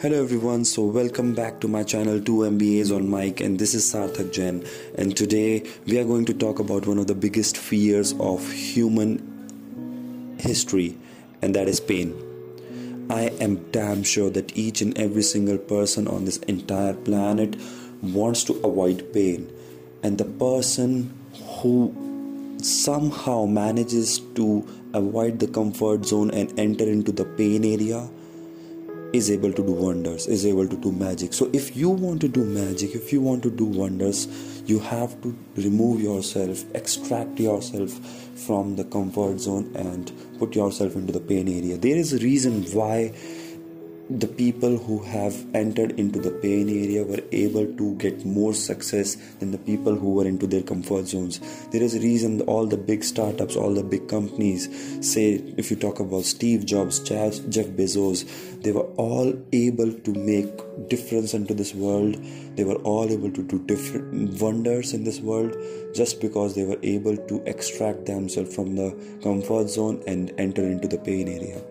Hello everyone, so welcome back to my channel 2 MBAs on mic and this is Sarthak Jain. And today we are going to talk about one of the biggest fears of human history and that is pain. I am damn sure that each and every single person on this entire planet wants to avoid pain. And the person who somehow manages to avoid the comfort zone and enter into the pain area is able to do wonders is able to do magic. So if you want to do magic if you want to do wonders you have to remove yourself extract yourself from the comfort zone and put yourself into the pain area. There is a reason why the people who have entered into the pain area were able to get more success than the people who were into their comfort zones. There is a reason all the big startups all the big companies say if you talk about steve jobs jeff bezos they were all able to make difference into this world. They were all able to do different wonders in this world just because they were able to extract themselves from the comfort zone and enter into the pain area